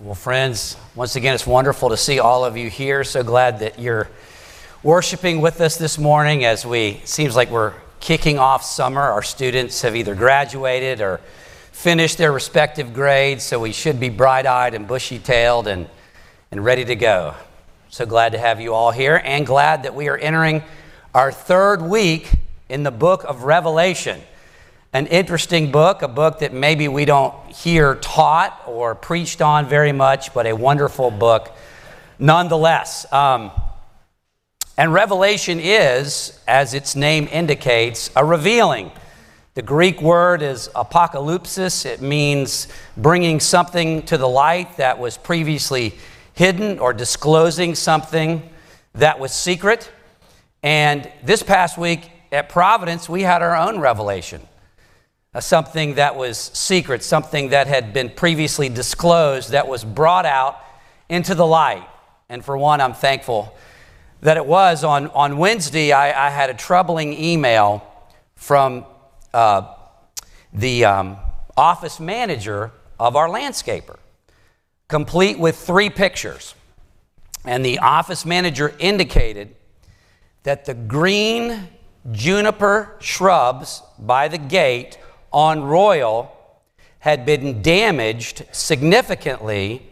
Well, friends, once again, it's wonderful to see all of you here. So glad that you're worshiping with us this morning as we, seems like we're kicking off summer. Our students have either graduated or finished their respective grades, so we should be bright eyed and bushy tailed and, and ready to go. So glad to have you all here and glad that we are entering our third week in the book of Revelation an interesting book, a book that maybe we don't hear taught or preached on very much, but a wonderful book nonetheless. Um, and Revelation is, as its name indicates, a revealing. The Greek word is apocalypsis. It means bringing something to the light that was previously hidden or disclosing something that was secret. And this past week at Providence, we had our own revelation something that was secret, something that had been previously disclosed, that was brought out into the light. And for one, I'm thankful that it was. On, on Wednesday, I, I had a troubling email from uh, the um, office manager of our landscaper, complete with three pictures. And the office manager indicated that the green juniper shrubs by the gate on Royal had been damaged significantly,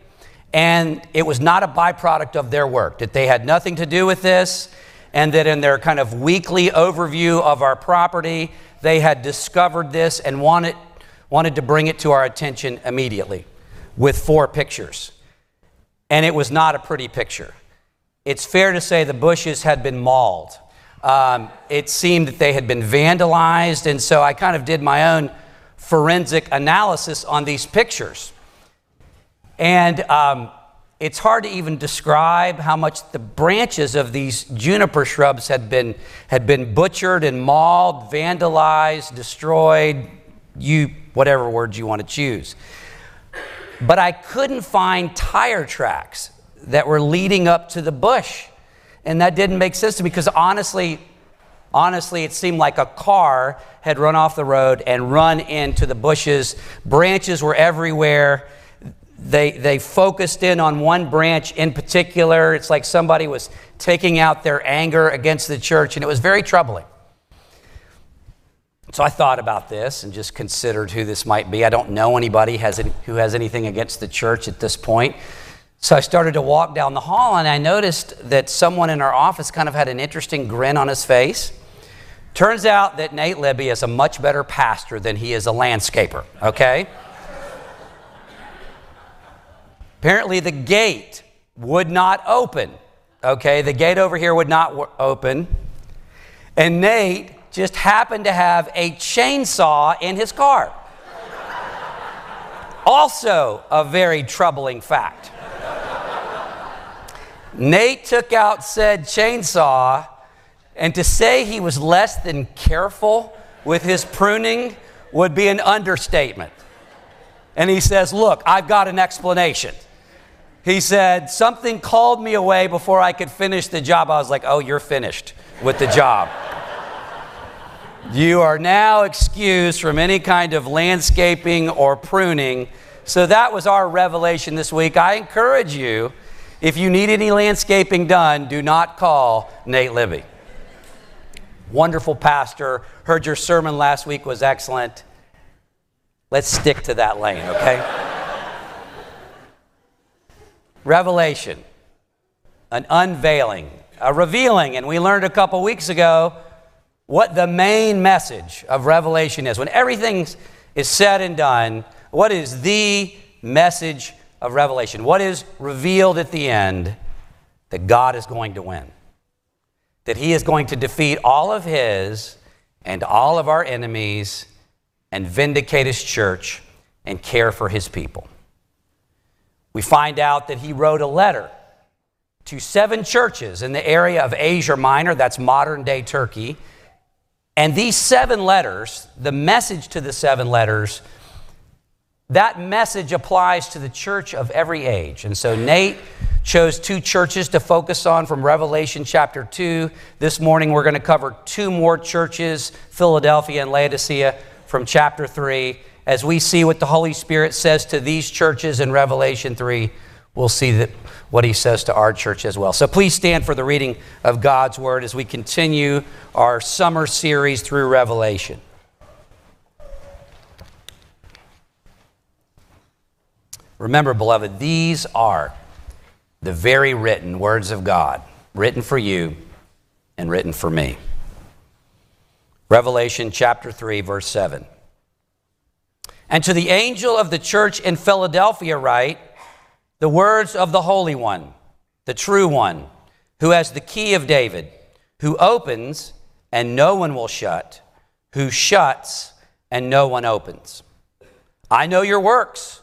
and it was not a byproduct of their work, that they had nothing to do with this, and that in their kind of weekly overview of our property, they had discovered this and wanted, wanted to bring it to our attention immediately with four pictures. And it was not a pretty picture. It's fair to say the bushes had been mauled. Um, it seemed that they had been vandalized, and so I kind of did my own forensic analysis on these pictures. And um, it's hard to even describe how much the branches of these juniper shrubs had been, had been butchered and mauled, vandalized, destroyed, you, whatever words you want to choose. But I couldn't find tire tracks that were leading up to the bush. And that didn't make sense to me because honestly, honestly, it seemed like a car had run off the road and run into the bushes. Branches were everywhere. They, they focused in on one branch in particular. It's like somebody was taking out their anger against the church, and it was very troubling. So I thought about this and just considered who this might be. I don't know anybody has any, who has anything against the church at this point. So I started to walk down the hall and I noticed that someone in our office kind of had an interesting grin on his face. Turns out that Nate Libby is a much better pastor than he is a landscaper, okay? Apparently, the gate would not open, okay? The gate over here would not w- open. And Nate just happened to have a chainsaw in his car. also, a very troubling fact. Nate took out said chainsaw, and to say he was less than careful with his pruning would be an understatement. And he says, Look, I've got an explanation. He said, Something called me away before I could finish the job. I was like, Oh, you're finished with the job. you are now excused from any kind of landscaping or pruning. So that was our revelation this week. I encourage you if you need any landscaping done, do not call Nate Libby. Wonderful pastor. Heard your sermon last week was excellent. Let's stick to that lane, okay? Revelation, an unveiling, a revealing. And we learned a couple weeks ago what the main message of Revelation is. When everything is said and done, what is the message of Revelation. What is revealed at the end? That God is going to win, that He is going to defeat all of His and all of our enemies and vindicate His church and care for His people. We find out that He wrote a letter to seven churches in the area of Asia Minor, that's modern day Turkey. And these seven letters, the message to the seven letters, that message applies to the church of every age. And so Nate chose two churches to focus on from Revelation chapter 2. This morning we're going to cover two more churches, Philadelphia and Laodicea, from chapter 3. as we see what the Holy Spirit says to these churches in Revelation 3, we'll see that what he says to our church as well. So please stand for the reading of God's word as we continue our summer series through Revelation. Remember, beloved, these are the very written words of God, written for you and written for me. Revelation chapter 3, verse 7. And to the angel of the church in Philadelphia, write the words of the Holy One, the true One, who has the key of David, who opens and no one will shut, who shuts and no one opens. I know your works.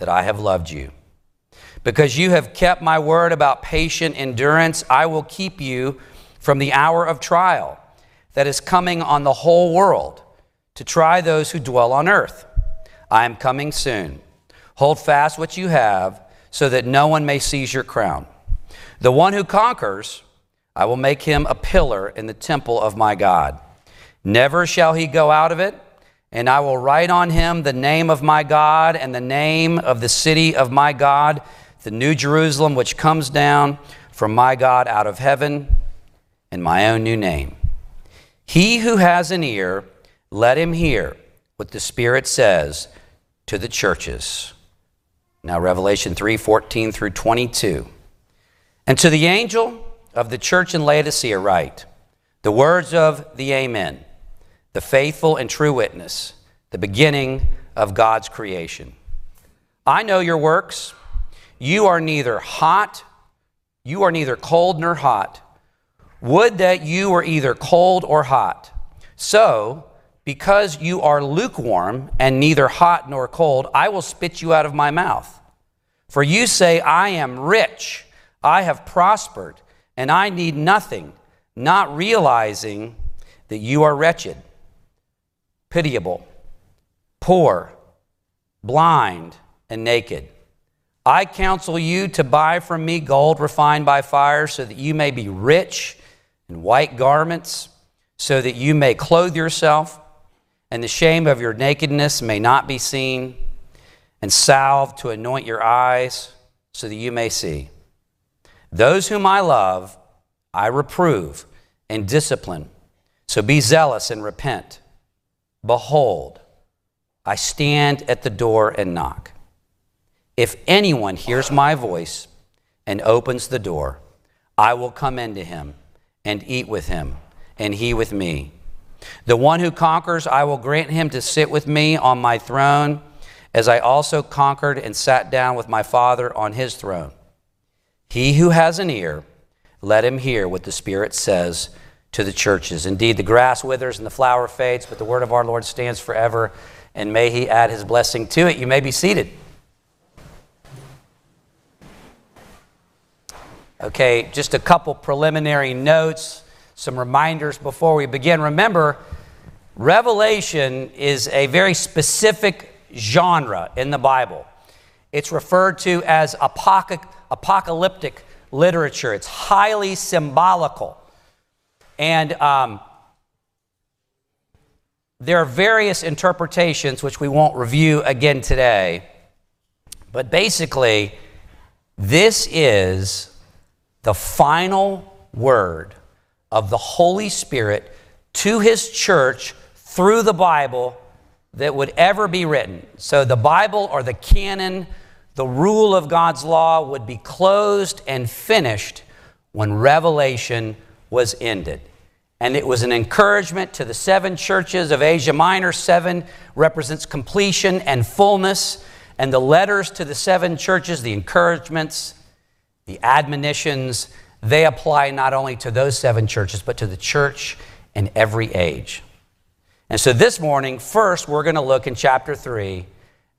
that I have loved you. Because you have kept my word about patient endurance, I will keep you from the hour of trial that is coming on the whole world to try those who dwell on earth. I am coming soon. Hold fast what you have so that no one may seize your crown. The one who conquers, I will make him a pillar in the temple of my God. Never shall he go out of it and I will write on him the name of my God and the name of the city of my God, the new Jerusalem, which comes down from my God out of heaven, and my own new name. He who has an ear, let him hear what the Spirit says to the churches. Now, Revelation 3 14 through 22. And to the angel of the church in Laodicea, write the words of the Amen the faithful and true witness, the beginning of God's creation. I know your works. You are neither hot, you are neither cold nor hot. Would that you were either cold or hot. So, because you are lukewarm and neither hot nor cold, I will spit you out of my mouth. For you say, I am rich, I have prospered, and I need nothing, not realizing that you are wretched pitiable, poor, blind, and naked. I counsel you to buy from me gold refined by fire, so that you may be rich in white garments, so that you may clothe yourself, and the shame of your nakedness may not be seen, and salve to anoint your eyes, so that you may see. Those whom I love, I reprove and discipline. So be zealous and repent. Behold, I stand at the door and knock. If anyone hears my voice and opens the door, I will come into him and eat with him, and he with me. The one who conquers, I will grant him to sit with me on my throne, as I also conquered and sat down with my Father on his throne. He who has an ear, let him hear what the Spirit says to the churches. Indeed, the grass withers and the flower fades, but the word of our Lord stands forever, and may he add his blessing to it. You may be seated. Okay, just a couple preliminary notes, some reminders before we begin. Remember, Revelation is a very specific genre in the Bible. It's referred to as apocalyptic literature, it's highly symbolical. And um, there are various interpretations, which we won't review again today. But basically, this is the final word of the Holy Spirit to His church through the Bible that would ever be written. So the Bible or the canon, the rule of God's law would be closed and finished when Revelation was ended. And it was an encouragement to the seven churches of Asia Minor. Seven represents completion and fullness. And the letters to the seven churches, the encouragements, the admonitions, they apply not only to those seven churches, but to the church in every age. And so this morning, first, we're going to look in chapter 3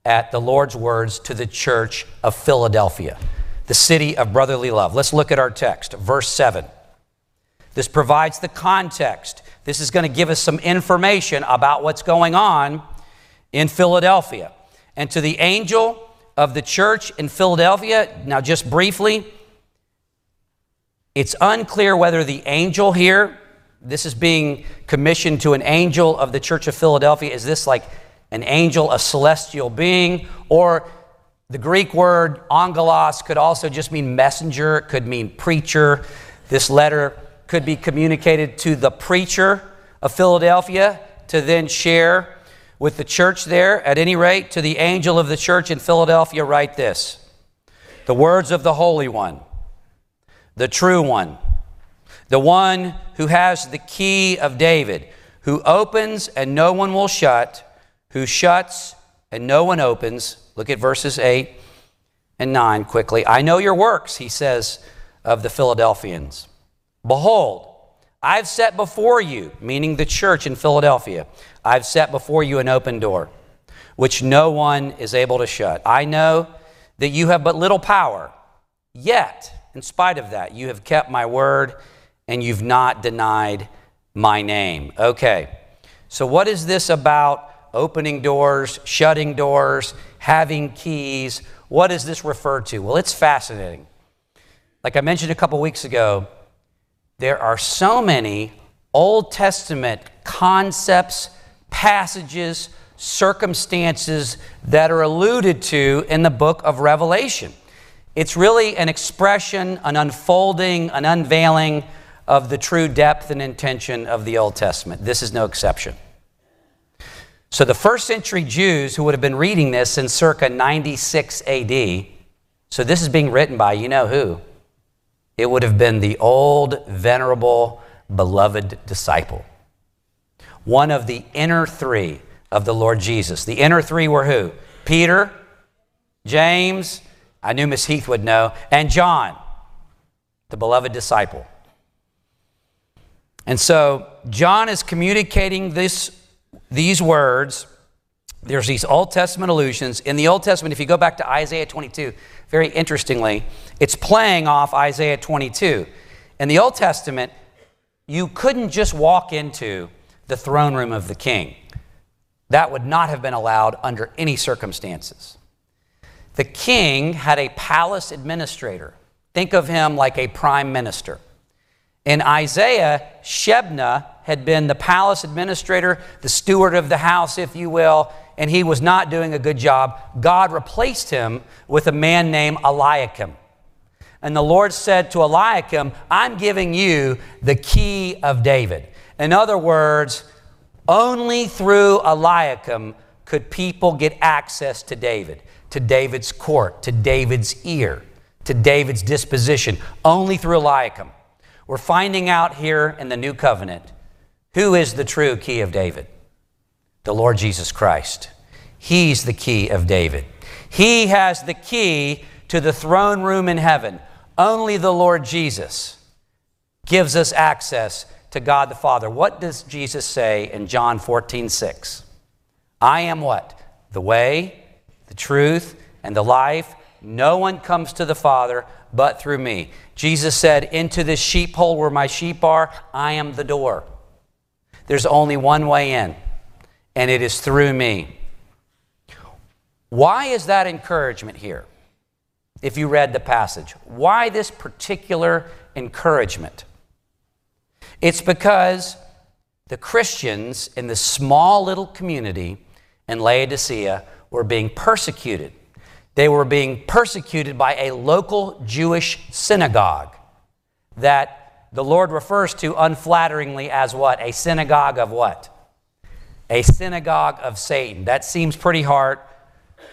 at the Lord's words to the church of Philadelphia, the city of brotherly love. Let's look at our text, verse 7. This provides the context. This is going to give us some information about what's going on in Philadelphia. And to the angel of the church in Philadelphia, now just briefly, it's unclear whether the angel here, this is being commissioned to an angel of the church of Philadelphia. Is this like an angel, a celestial being? Or the Greek word angelos could also just mean messenger, could mean preacher. This letter could be communicated to the preacher of Philadelphia to then share with the church there. At any rate, to the angel of the church in Philadelphia, write this The words of the Holy One, the true one, the one who has the key of David, who opens and no one will shut, who shuts and no one opens. Look at verses 8 and 9 quickly. I know your works, he says of the Philadelphians. Behold, I've set before you, meaning the church in Philadelphia, I've set before you an open door, which no one is able to shut. I know that you have but little power, yet, in spite of that, you have kept my word and you've not denied my name. Okay, so what is this about opening doors, shutting doors, having keys? What does this refer to? Well, it's fascinating. Like I mentioned a couple weeks ago, there are so many Old Testament concepts, passages, circumstances that are alluded to in the book of Revelation. It's really an expression, an unfolding, an unveiling of the true depth and intention of the Old Testament. This is no exception. So, the first century Jews who would have been reading this in circa 96 AD, so this is being written by you know who? It would have been the old, venerable, beloved disciple. One of the inner three of the Lord Jesus. The inner three were who? Peter, James, I knew Miss Heath would know, and John, the beloved disciple. And so John is communicating this, these words. There's these Old Testament allusions. In the Old Testament, if you go back to Isaiah 22, very interestingly, it's playing off Isaiah 22. In the Old Testament, you couldn't just walk into the throne room of the king. That would not have been allowed under any circumstances. The king had a palace administrator. Think of him like a prime minister. In Isaiah, Shebna had been the palace administrator, the steward of the house, if you will, and he was not doing a good job. God replaced him with a man named Eliakim. And the Lord said to Eliakim, I'm giving you the key of David. In other words, only through Eliakim could people get access to David, to David's court, to David's ear, to David's disposition. Only through Eliakim. We're finding out here in the new covenant who is the true key of David? The Lord Jesus Christ. He's the key of David. He has the key to the throne room in heaven. Only the Lord Jesus gives us access to God the Father. What does Jesus say in John 14, 6? I am what? The way, the truth, and the life. No one comes to the Father but through me. Jesus said, Into this sheepfold where my sheep are, I am the door. There's only one way in, and it is through me. Why is that encouragement here? If you read the passage, why this particular encouragement? It's because the Christians in this small little community in Laodicea were being persecuted. They were being persecuted by a local Jewish synagogue that the Lord refers to unflatteringly as what? A synagogue of what? A synagogue of Satan. That seems pretty hard,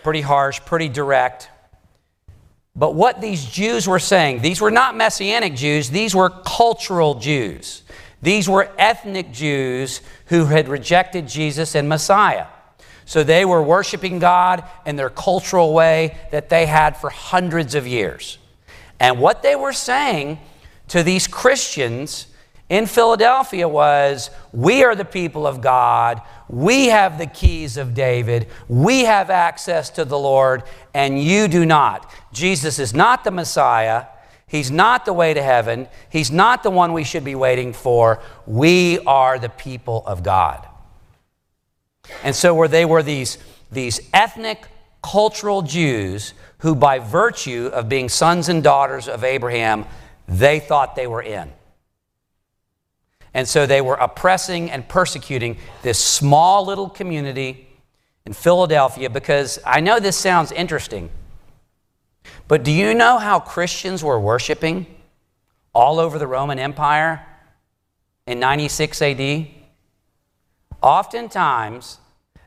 pretty harsh, pretty direct. But what these Jews were saying, these were not Messianic Jews, these were cultural Jews. These were ethnic Jews who had rejected Jesus and Messiah. So they were worshiping God in their cultural way that they had for hundreds of years. And what they were saying to these Christians in Philadelphia was We are the people of God. We have the keys of David. We have access to the Lord, and you do not. Jesus is not the Messiah. He's not the way to heaven. He's not the one we should be waiting for. We are the people of God. And so, where they were these, these ethnic, cultural Jews who, by virtue of being sons and daughters of Abraham, they thought they were in. And so they were oppressing and persecuting this small little community in Philadelphia because I know this sounds interesting, but do you know how Christians were worshiping all over the Roman Empire in 96 AD? Oftentimes,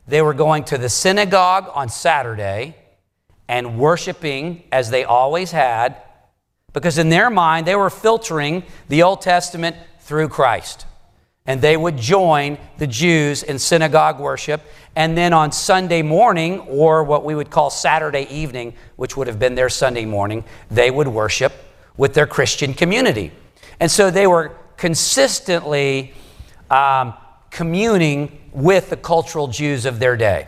they were going to the synagogue on Saturday and worshiping as they always had, because in their mind, they were filtering the Old Testament through Christ. And they would join the Jews in synagogue worship. And then on Sunday morning, or what we would call Saturday evening, which would have been their Sunday morning, they would worship with their Christian community. And so they were consistently um, communing with the cultural Jews of their day.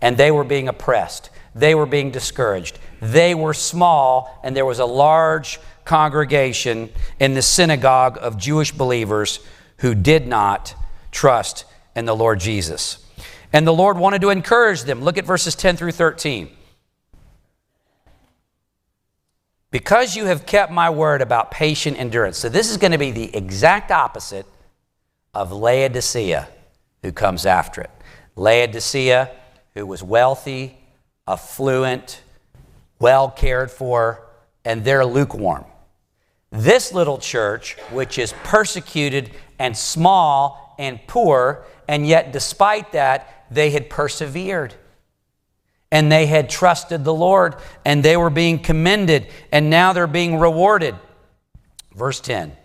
And they were being oppressed, they were being discouraged. They were small, and there was a large congregation in the synagogue of Jewish believers who did not trust in the Lord Jesus. And the Lord wanted to encourage them. Look at verses 10 through 13. Because you have kept my word about patient endurance. So, this is going to be the exact opposite of Laodicea, who comes after it. Laodicea, who was wealthy, affluent, well cared for, and they're lukewarm. This little church, which is persecuted and small and poor, and yet despite that, they had persevered and they had trusted the Lord and they were being commended and now they're being rewarded. Verse 10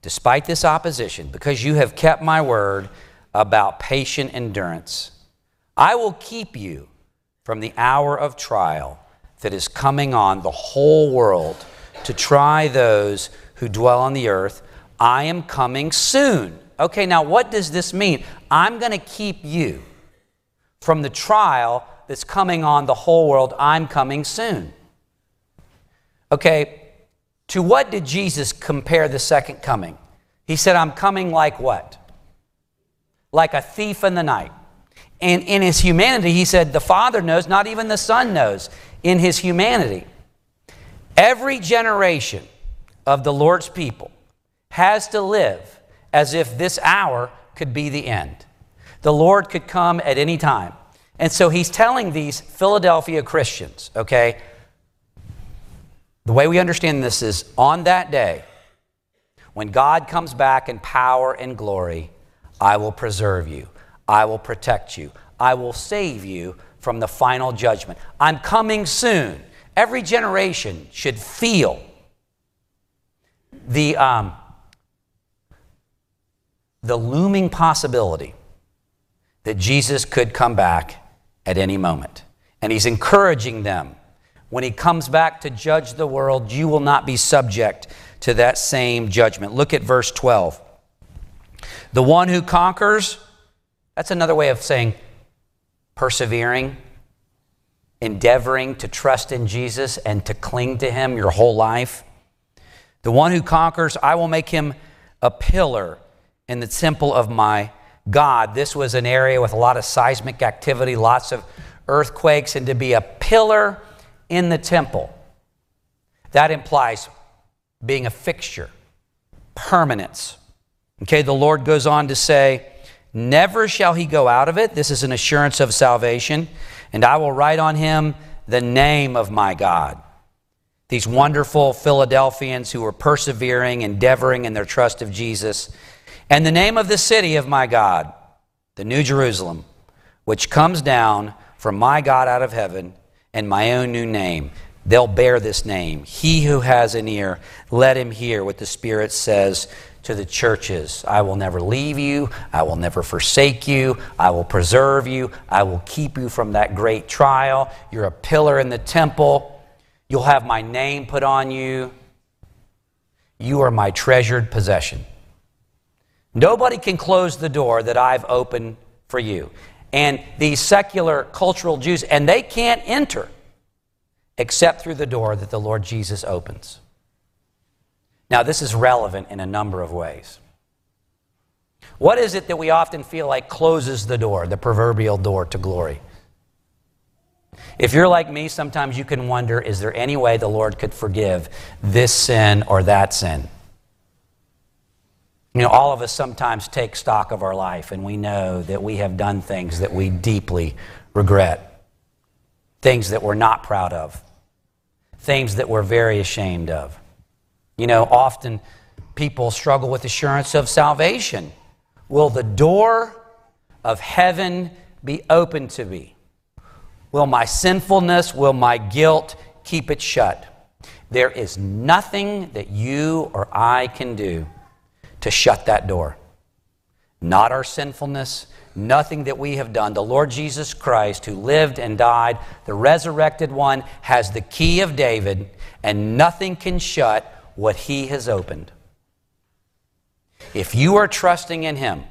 Despite this opposition, because you have kept my word about patient endurance, I will keep you from the hour of trial that is coming on the whole world to try those who dwell on the earth. I am coming soon. Okay, now what does this mean? I'm going to keep you from the trial that's coming on the whole world. I'm coming soon. Okay, to what did Jesus compare the second coming? He said, I'm coming like what? Like a thief in the night. And in his humanity, he said, the Father knows, not even the Son knows, in his humanity. Every generation of the Lord's people has to live as if this hour could be the end. The Lord could come at any time. And so he's telling these Philadelphia Christians, okay, the way we understand this is on that day, when God comes back in power and glory, I will preserve you. I will protect you. I will save you from the final judgment. I'm coming soon. Every generation should feel the, um, the looming possibility that Jesus could come back at any moment. And he's encouraging them when he comes back to judge the world, you will not be subject to that same judgment. Look at verse 12. The one who conquers that's another way of saying persevering, endeavoring to trust in Jesus and to cling to Him your whole life. The one who conquers, I will make him a pillar in the temple of my God. This was an area with a lot of seismic activity, lots of earthquakes, and to be a pillar in the temple, that implies being a fixture, permanence. Okay, the Lord goes on to say, Never shall he go out of it. This is an assurance of salvation. And I will write on him the name of my God. These wonderful Philadelphians who were persevering, endeavoring in their trust of Jesus. And the name of the city of my God, the New Jerusalem, which comes down from my God out of heaven, and my own new name. They'll bear this name. He who has an ear, let him hear what the Spirit says to the churches. I will never leave you. I will never forsake you. I will preserve you. I will keep you from that great trial. You're a pillar in the temple. You'll have my name put on you. You are my treasured possession. Nobody can close the door that I've opened for you. And these secular cultural Jews, and they can't enter except through the door that the Lord Jesus opens. Now, this is relevant in a number of ways. What is it that we often feel like closes the door, the proverbial door to glory? If you're like me, sometimes you can wonder is there any way the Lord could forgive this sin or that sin? You know, all of us sometimes take stock of our life and we know that we have done things that we deeply regret, things that we're not proud of, things that we're very ashamed of. You know, often people struggle with assurance of salvation. Will the door of heaven be open to me? Will my sinfulness, will my guilt keep it shut? There is nothing that you or I can do to shut that door. Not our sinfulness, nothing that we have done. The Lord Jesus Christ, who lived and died, the resurrected one, has the key of David, and nothing can shut what he has opened. If you are trusting in him,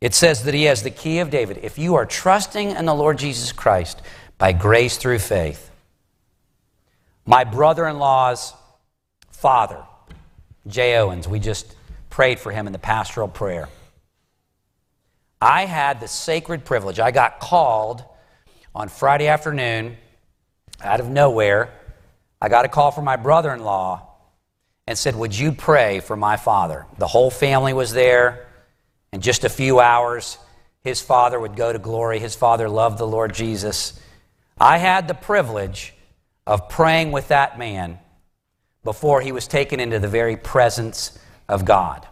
it says that he has the key of David. If you are trusting in the Lord Jesus Christ by grace through faith, my brother in law's father, Jay Owens, we just prayed for him in the pastoral prayer. I had the sacred privilege. I got called on Friday afternoon out of nowhere. I got a call from my brother in law and said, Would you pray for my father? The whole family was there. In just a few hours, his father would go to glory. His father loved the Lord Jesus. I had the privilege of praying with that man before he was taken into the very presence of God.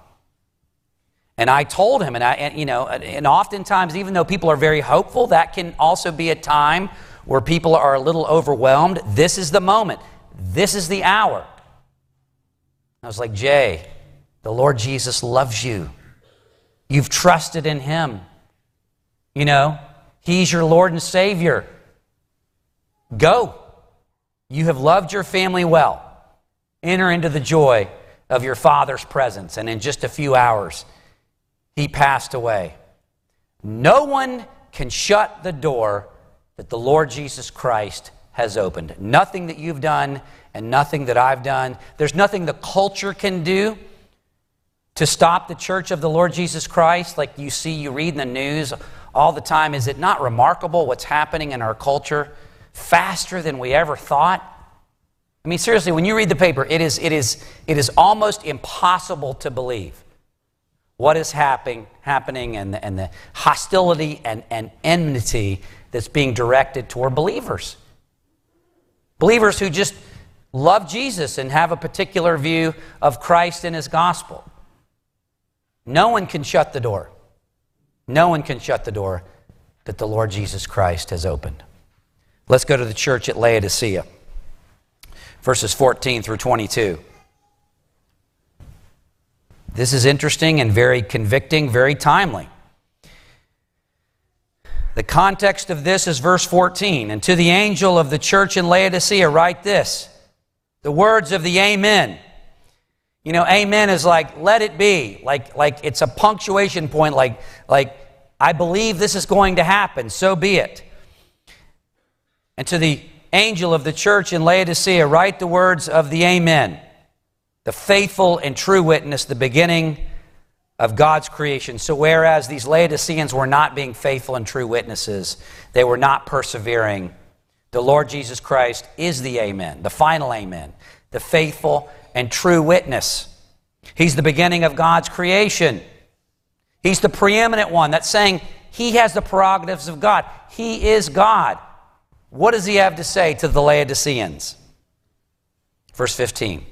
And I told him, and I, and, you know, and oftentimes, even though people are very hopeful, that can also be a time where people are a little overwhelmed. This is the moment. This is the hour. I was like, Jay, the Lord Jesus loves you. You've trusted in Him. You know, He's your Lord and Savior. Go. You have loved your family well. Enter into the joy of your Father's presence. And in just a few hours, He passed away. No one can shut the door that the Lord Jesus Christ has opened. Nothing that you've done and nothing that I've done. There's nothing the culture can do to stop the church of the Lord Jesus Christ, like you see, you read in the news all the time. Is it not remarkable what's happening in our culture faster than we ever thought? I mean, seriously, when you read the paper, it is, it is, it is almost impossible to believe what is happening, happening and, and the hostility and, and enmity that's being directed toward believers. Believers who just love Jesus and have a particular view of Christ and his gospel. No one can shut the door. No one can shut the door that the Lord Jesus Christ has opened. Let's go to the church at Laodicea, verses 14 through 22. This is interesting and very convicting, very timely. The context of this is verse 14. And to the angel of the church in Laodicea, write this the words of the Amen you know, amen is like let it be. Like like it's a punctuation point like like I believe this is going to happen, so be it. And to the angel of the church in Laodicea, write the words of the amen. The faithful and true witness, the beginning of God's creation. So, whereas these Laodiceans were not being faithful and true witnesses, they were not persevering, the Lord Jesus Christ is the Amen, the final Amen, the faithful and true witness. He's the beginning of God's creation. He's the preeminent one. That's saying he has the prerogatives of God. He is God. What does he have to say to the Laodiceans? Verse 15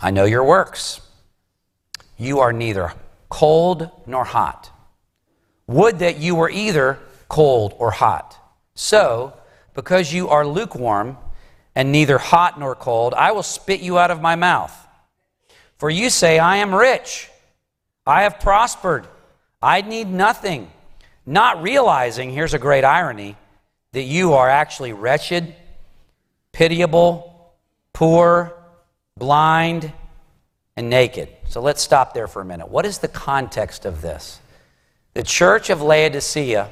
I know your works. You are neither cold nor hot. Would that you were either cold or hot. So, because you are lukewarm and neither hot nor cold, I will spit you out of my mouth. For you say, I am rich, I have prospered, I need nothing, not realizing, here's a great irony, that you are actually wretched, pitiable, poor, blind, and naked. So let's stop there for a minute. What is the context of this? The church of Laodicea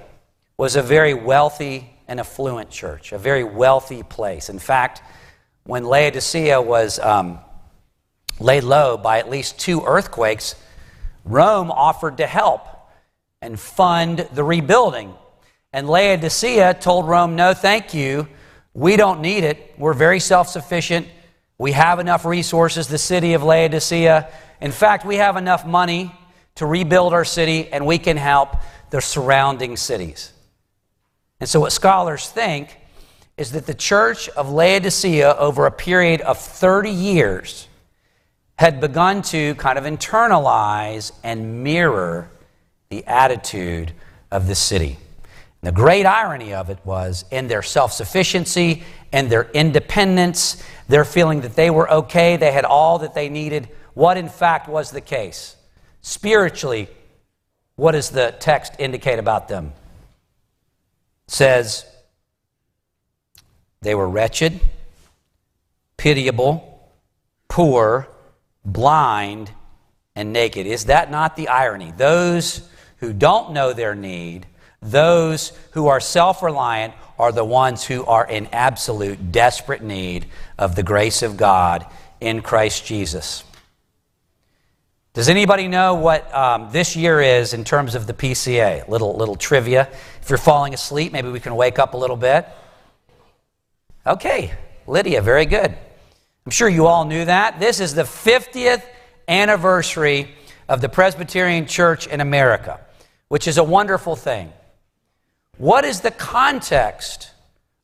was a very wealthy and affluent church, a very wealthy place. In fact, when Laodicea was um, laid low by at least two earthquakes, Rome offered to help and fund the rebuilding. And Laodicea told Rome, No, thank you. We don't need it. We're very self sufficient. We have enough resources, the city of Laodicea. In fact, we have enough money to rebuild our city and we can help the surrounding cities. And so, what scholars think is that the church of Laodicea, over a period of 30 years, had begun to kind of internalize and mirror the attitude of the city. And the great irony of it was in their self sufficiency and their independence, their feeling that they were okay, they had all that they needed, what in fact was the case. Spiritually, what does the text indicate about them? Says they were wretched, pitiable, poor, blind, and naked. Is that not the irony? Those who don't know their need, those who are self reliant, are the ones who are in absolute desperate need of the grace of God in Christ Jesus. Does anybody know what um, this year is in terms of the PCA? Little little trivia. If you're falling asleep, maybe we can wake up a little bit. Okay, Lydia, very good. I'm sure you all knew that. This is the 50th anniversary of the Presbyterian Church in America, which is a wonderful thing. What is the context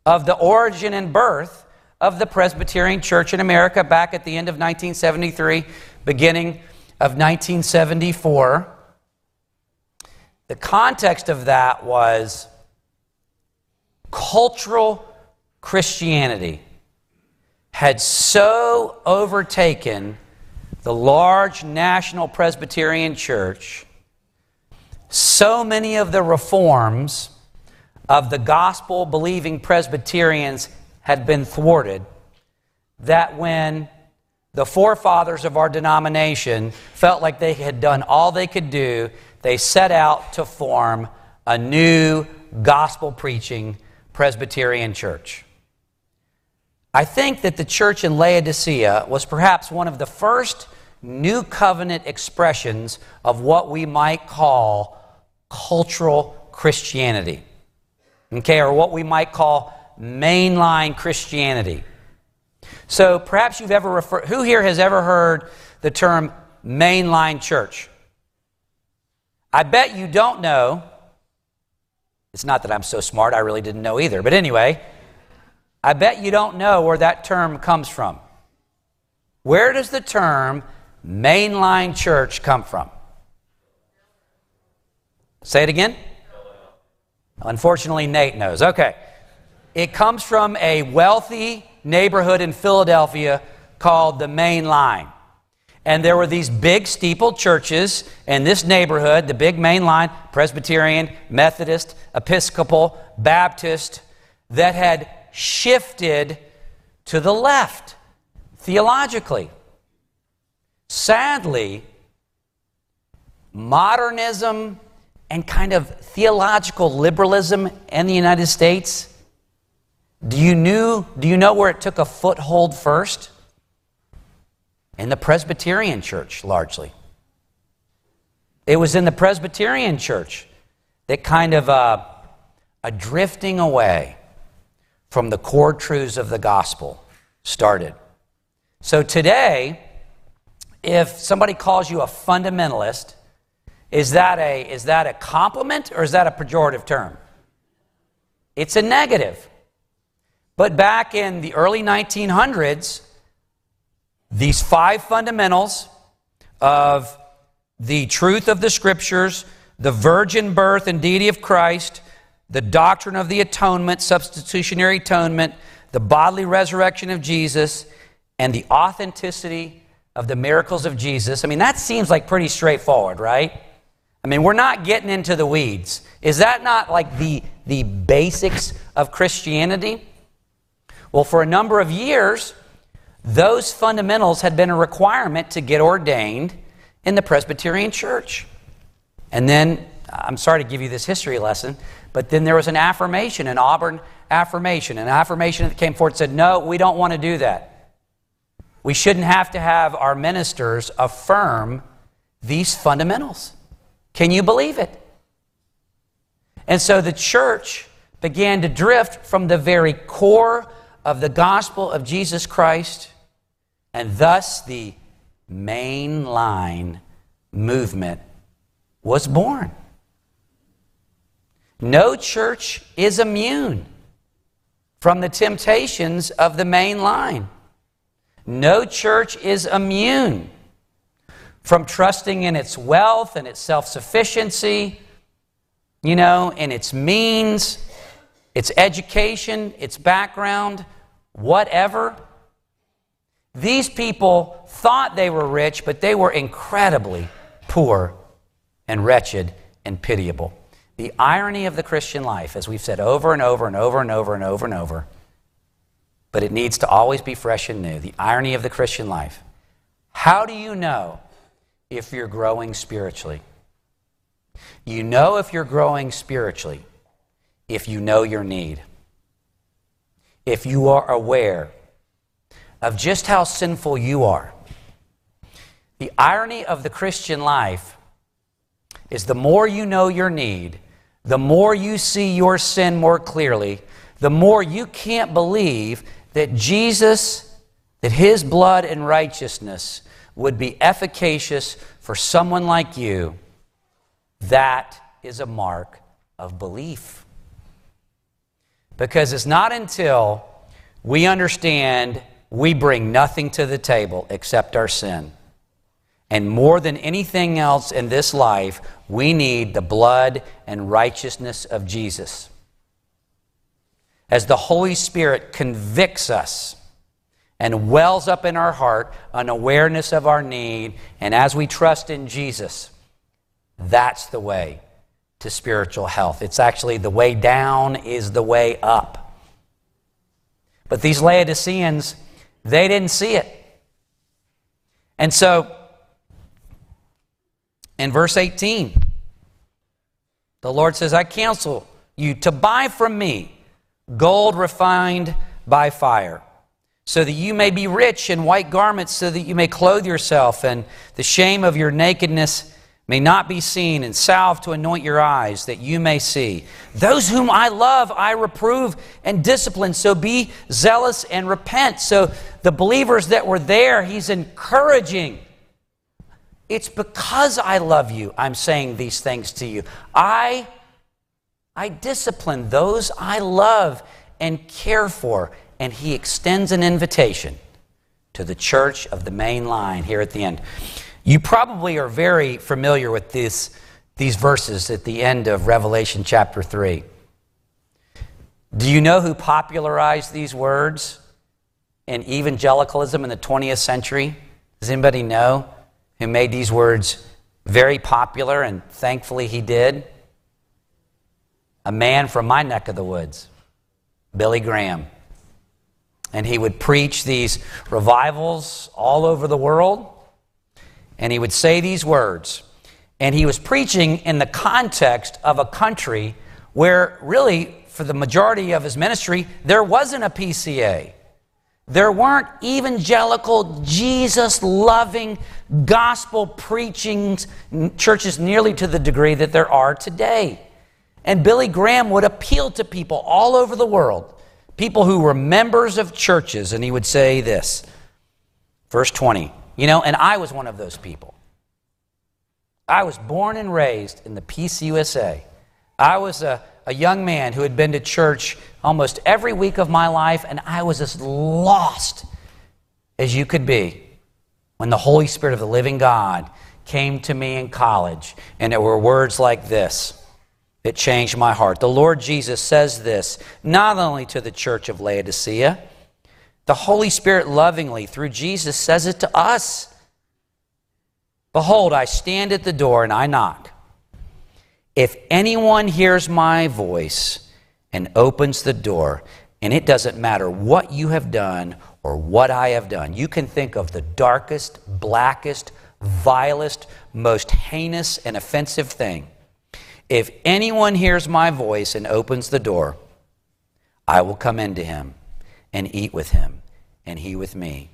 of the origin and birth of the Presbyterian Church in America back at the end of 1973, beginning of 1974? The context of that was cultural Christianity had so overtaken the large national Presbyterian church, so many of the reforms of the gospel believing Presbyterians had been thwarted, that when the forefathers of our denomination felt like they had done all they could do, they set out to form a new gospel preaching Presbyterian church. I think that the church in Laodicea was perhaps one of the first new covenant expressions of what we might call cultural Christianity okay, or what we might call mainline Christianity. So perhaps you've ever referred, who here has ever heard the term mainline church? I bet you don't know. It's not that I'm so smart, I really didn't know either. But anyway, I bet you don't know where that term comes from. Where does the term mainline church come from? Say it again. Unfortunately, Nate knows. Okay. It comes from a wealthy neighborhood in Philadelphia called the Main Line. And there were these big steeple churches in this neighborhood, the big main line, Presbyterian, Methodist, Episcopal, Baptist, that had shifted to the left theologically. Sadly, modernism and kind of theological liberalism in the United States, do you, knew, do you know where it took a foothold first? In the Presbyterian church, largely. It was in the Presbyterian church that kind of uh, a drifting away from the core truths of the gospel started. So today, if somebody calls you a fundamentalist, is that a, is that a compliment or is that a pejorative term? It's a negative. But back in the early 1900s, these five fundamentals of the truth of the scriptures, the virgin birth and deity of Christ, the doctrine of the atonement, substitutionary atonement, the bodily resurrection of Jesus, and the authenticity of the miracles of Jesus. I mean, that seems like pretty straightforward, right? I mean, we're not getting into the weeds. Is that not like the, the basics of Christianity? Well, for a number of years, those fundamentals had been a requirement to get ordained, in the Presbyterian Church. And then, I'm sorry to give you this history lesson, but then there was an affirmation, an Auburn affirmation, an affirmation that came forward and said, No, we don't want to do that. We shouldn't have to have our ministers affirm these fundamentals. Can you believe it? And so the church began to drift from the very core of the gospel of Jesus Christ, and thus the mainline movement was born. No church is immune from the temptations of the main line. No church is immune from trusting in its wealth and its self sufficiency, you know, in its means, its education, its background, whatever. These people thought they were rich, but they were incredibly poor and wretched and pitiable. The irony of the Christian life, as we've said over and over and over and over and over and over, but it needs to always be fresh and new. The irony of the Christian life. How do you know if you're growing spiritually? You know if you're growing spiritually if you know your need. If you are aware of just how sinful you are. The irony of the Christian life is the more you know your need, the more you see your sin more clearly, the more you can't believe that Jesus, that his blood and righteousness would be efficacious for someone like you. That is a mark of belief. Because it's not until we understand we bring nothing to the table except our sin. And more than anything else in this life, we need the blood and righteousness of Jesus. As the Holy Spirit convicts us and wells up in our heart an awareness of our need, and as we trust in Jesus, that's the way to spiritual health. It's actually the way down is the way up. But these Laodiceans, they didn't see it. And so, in verse 18, the Lord says, I counsel you to buy from me gold refined by fire, so that you may be rich in white garments, so that you may clothe yourself, and the shame of your nakedness may not be seen, and salve to anoint your eyes, that you may see. Those whom I love, I reprove and discipline. So be zealous and repent. So the believers that were there, he's encouraging. It's because I love you, I'm saying these things to you. I, I discipline those I love and care for. And he extends an invitation to the church of the main line here at the end. You probably are very familiar with this, these verses at the end of Revelation chapter 3. Do you know who popularized these words in evangelicalism in the 20th century? Does anybody know who made these words very popular, and thankfully he did? A man from my neck of the woods, Billy Graham. And he would preach these revivals all over the world and he would say these words. And he was preaching in the context of a country where, really, for the majority of his ministry, there wasn't a PCA. There weren't evangelical, Jesus loving, gospel preaching churches nearly to the degree that there are today. And Billy Graham would appeal to people all over the world, people who were members of churches, and he would say this. Verse 20 you know, and I was one of those people. I was born and raised in the PCUSA. I was a, a young man who had been to church almost every week of my life, and I was as lost as you could be when the Holy Spirit of the living God came to me in college, and it were words like this that changed my heart. The Lord Jesus says this not only to the church of Laodicea, the Holy Spirit lovingly, through Jesus, says it to us. Behold, I stand at the door and I knock. If anyone hears my voice and opens the door, and it doesn't matter what you have done or what I have done, you can think of the darkest, blackest, vilest, most heinous, and offensive thing. If anyone hears my voice and opens the door, I will come into him and eat with him, and he with me.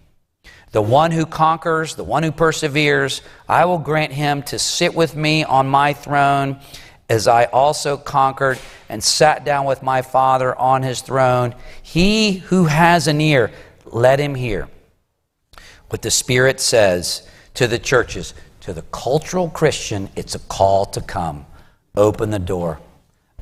The one who conquers, the one who perseveres, I will grant him to sit with me on my throne, as I also conquered and sat down with my Father on his throne. He who has an ear, let him hear what the Spirit says to the churches. To the cultural Christian, it's a call to come. Open the door.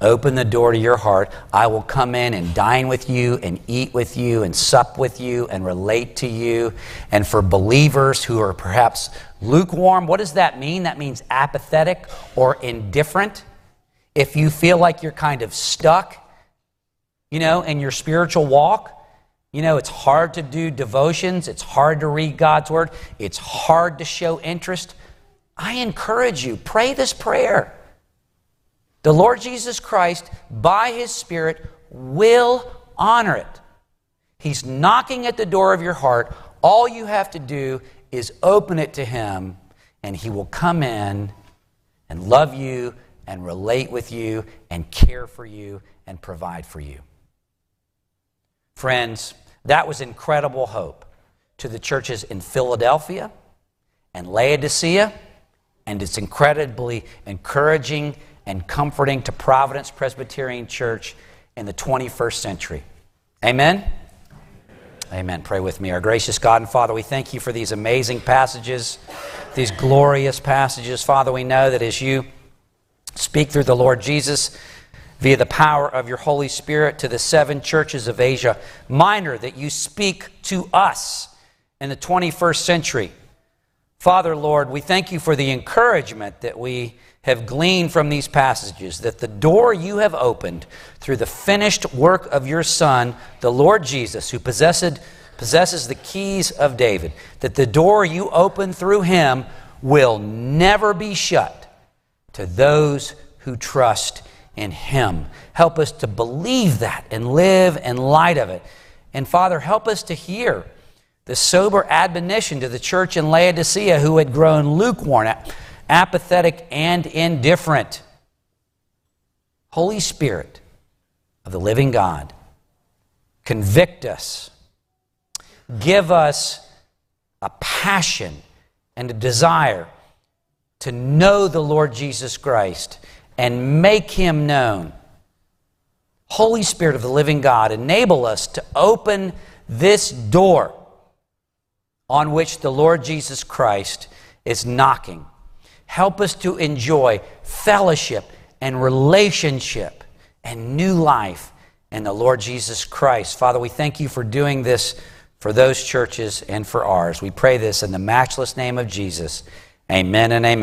Open the door to your heart. I will come in and dine with you and eat with you and sup with you and relate to you. And for believers who are perhaps lukewarm, what does that mean? That means apathetic or indifferent. If you feel like you're kind of stuck, you know, in your spiritual walk, you know, it's hard to do devotions, it's hard to read God's word, it's hard to show interest. I encourage you, pray this prayer. The Lord Jesus Christ, by His Spirit, will honor it. He's knocking at the door of your heart. All you have to do is open it to Him, and He will come in and love you and relate with you and care for you and provide for you. Friends, that was incredible hope to the churches in Philadelphia and Laodicea, and it's incredibly encouraging and comforting to Providence Presbyterian Church in the 21st century. Amen? Amen. Pray with me. Our gracious God and Father, we thank you for these amazing passages, these glorious passages. Father, we know that as you speak through the Lord Jesus via the power of your Holy Spirit to the seven churches of Asia Minor, that you speak to us in the 21st century. Father, Lord, we thank you for the encouragement that we have gleaned from these passages that the door you have opened through the finished work of your Son, the Lord Jesus, who possessed, possesses the keys of David, that the door you open through him will never be shut to those who trust in him. Help us to believe that and live in light of it. And Father, help us to hear the sober admonition to the church in Laodicea who had grown lukewarm apathetic, and indifferent. Holy Spirit of the living God, convict us. Give us a passion and a desire to know the Lord Jesus Christ and make him known. Holy Spirit of the living God, enable us to open this door on which the Lord Jesus Christ is knocking Help us to enjoy fellowship and relationship and new life in the Lord Jesus Christ. Father, we thank you for doing this for those churches and for ours. We pray this in the matchless name of Jesus. Amen and amen.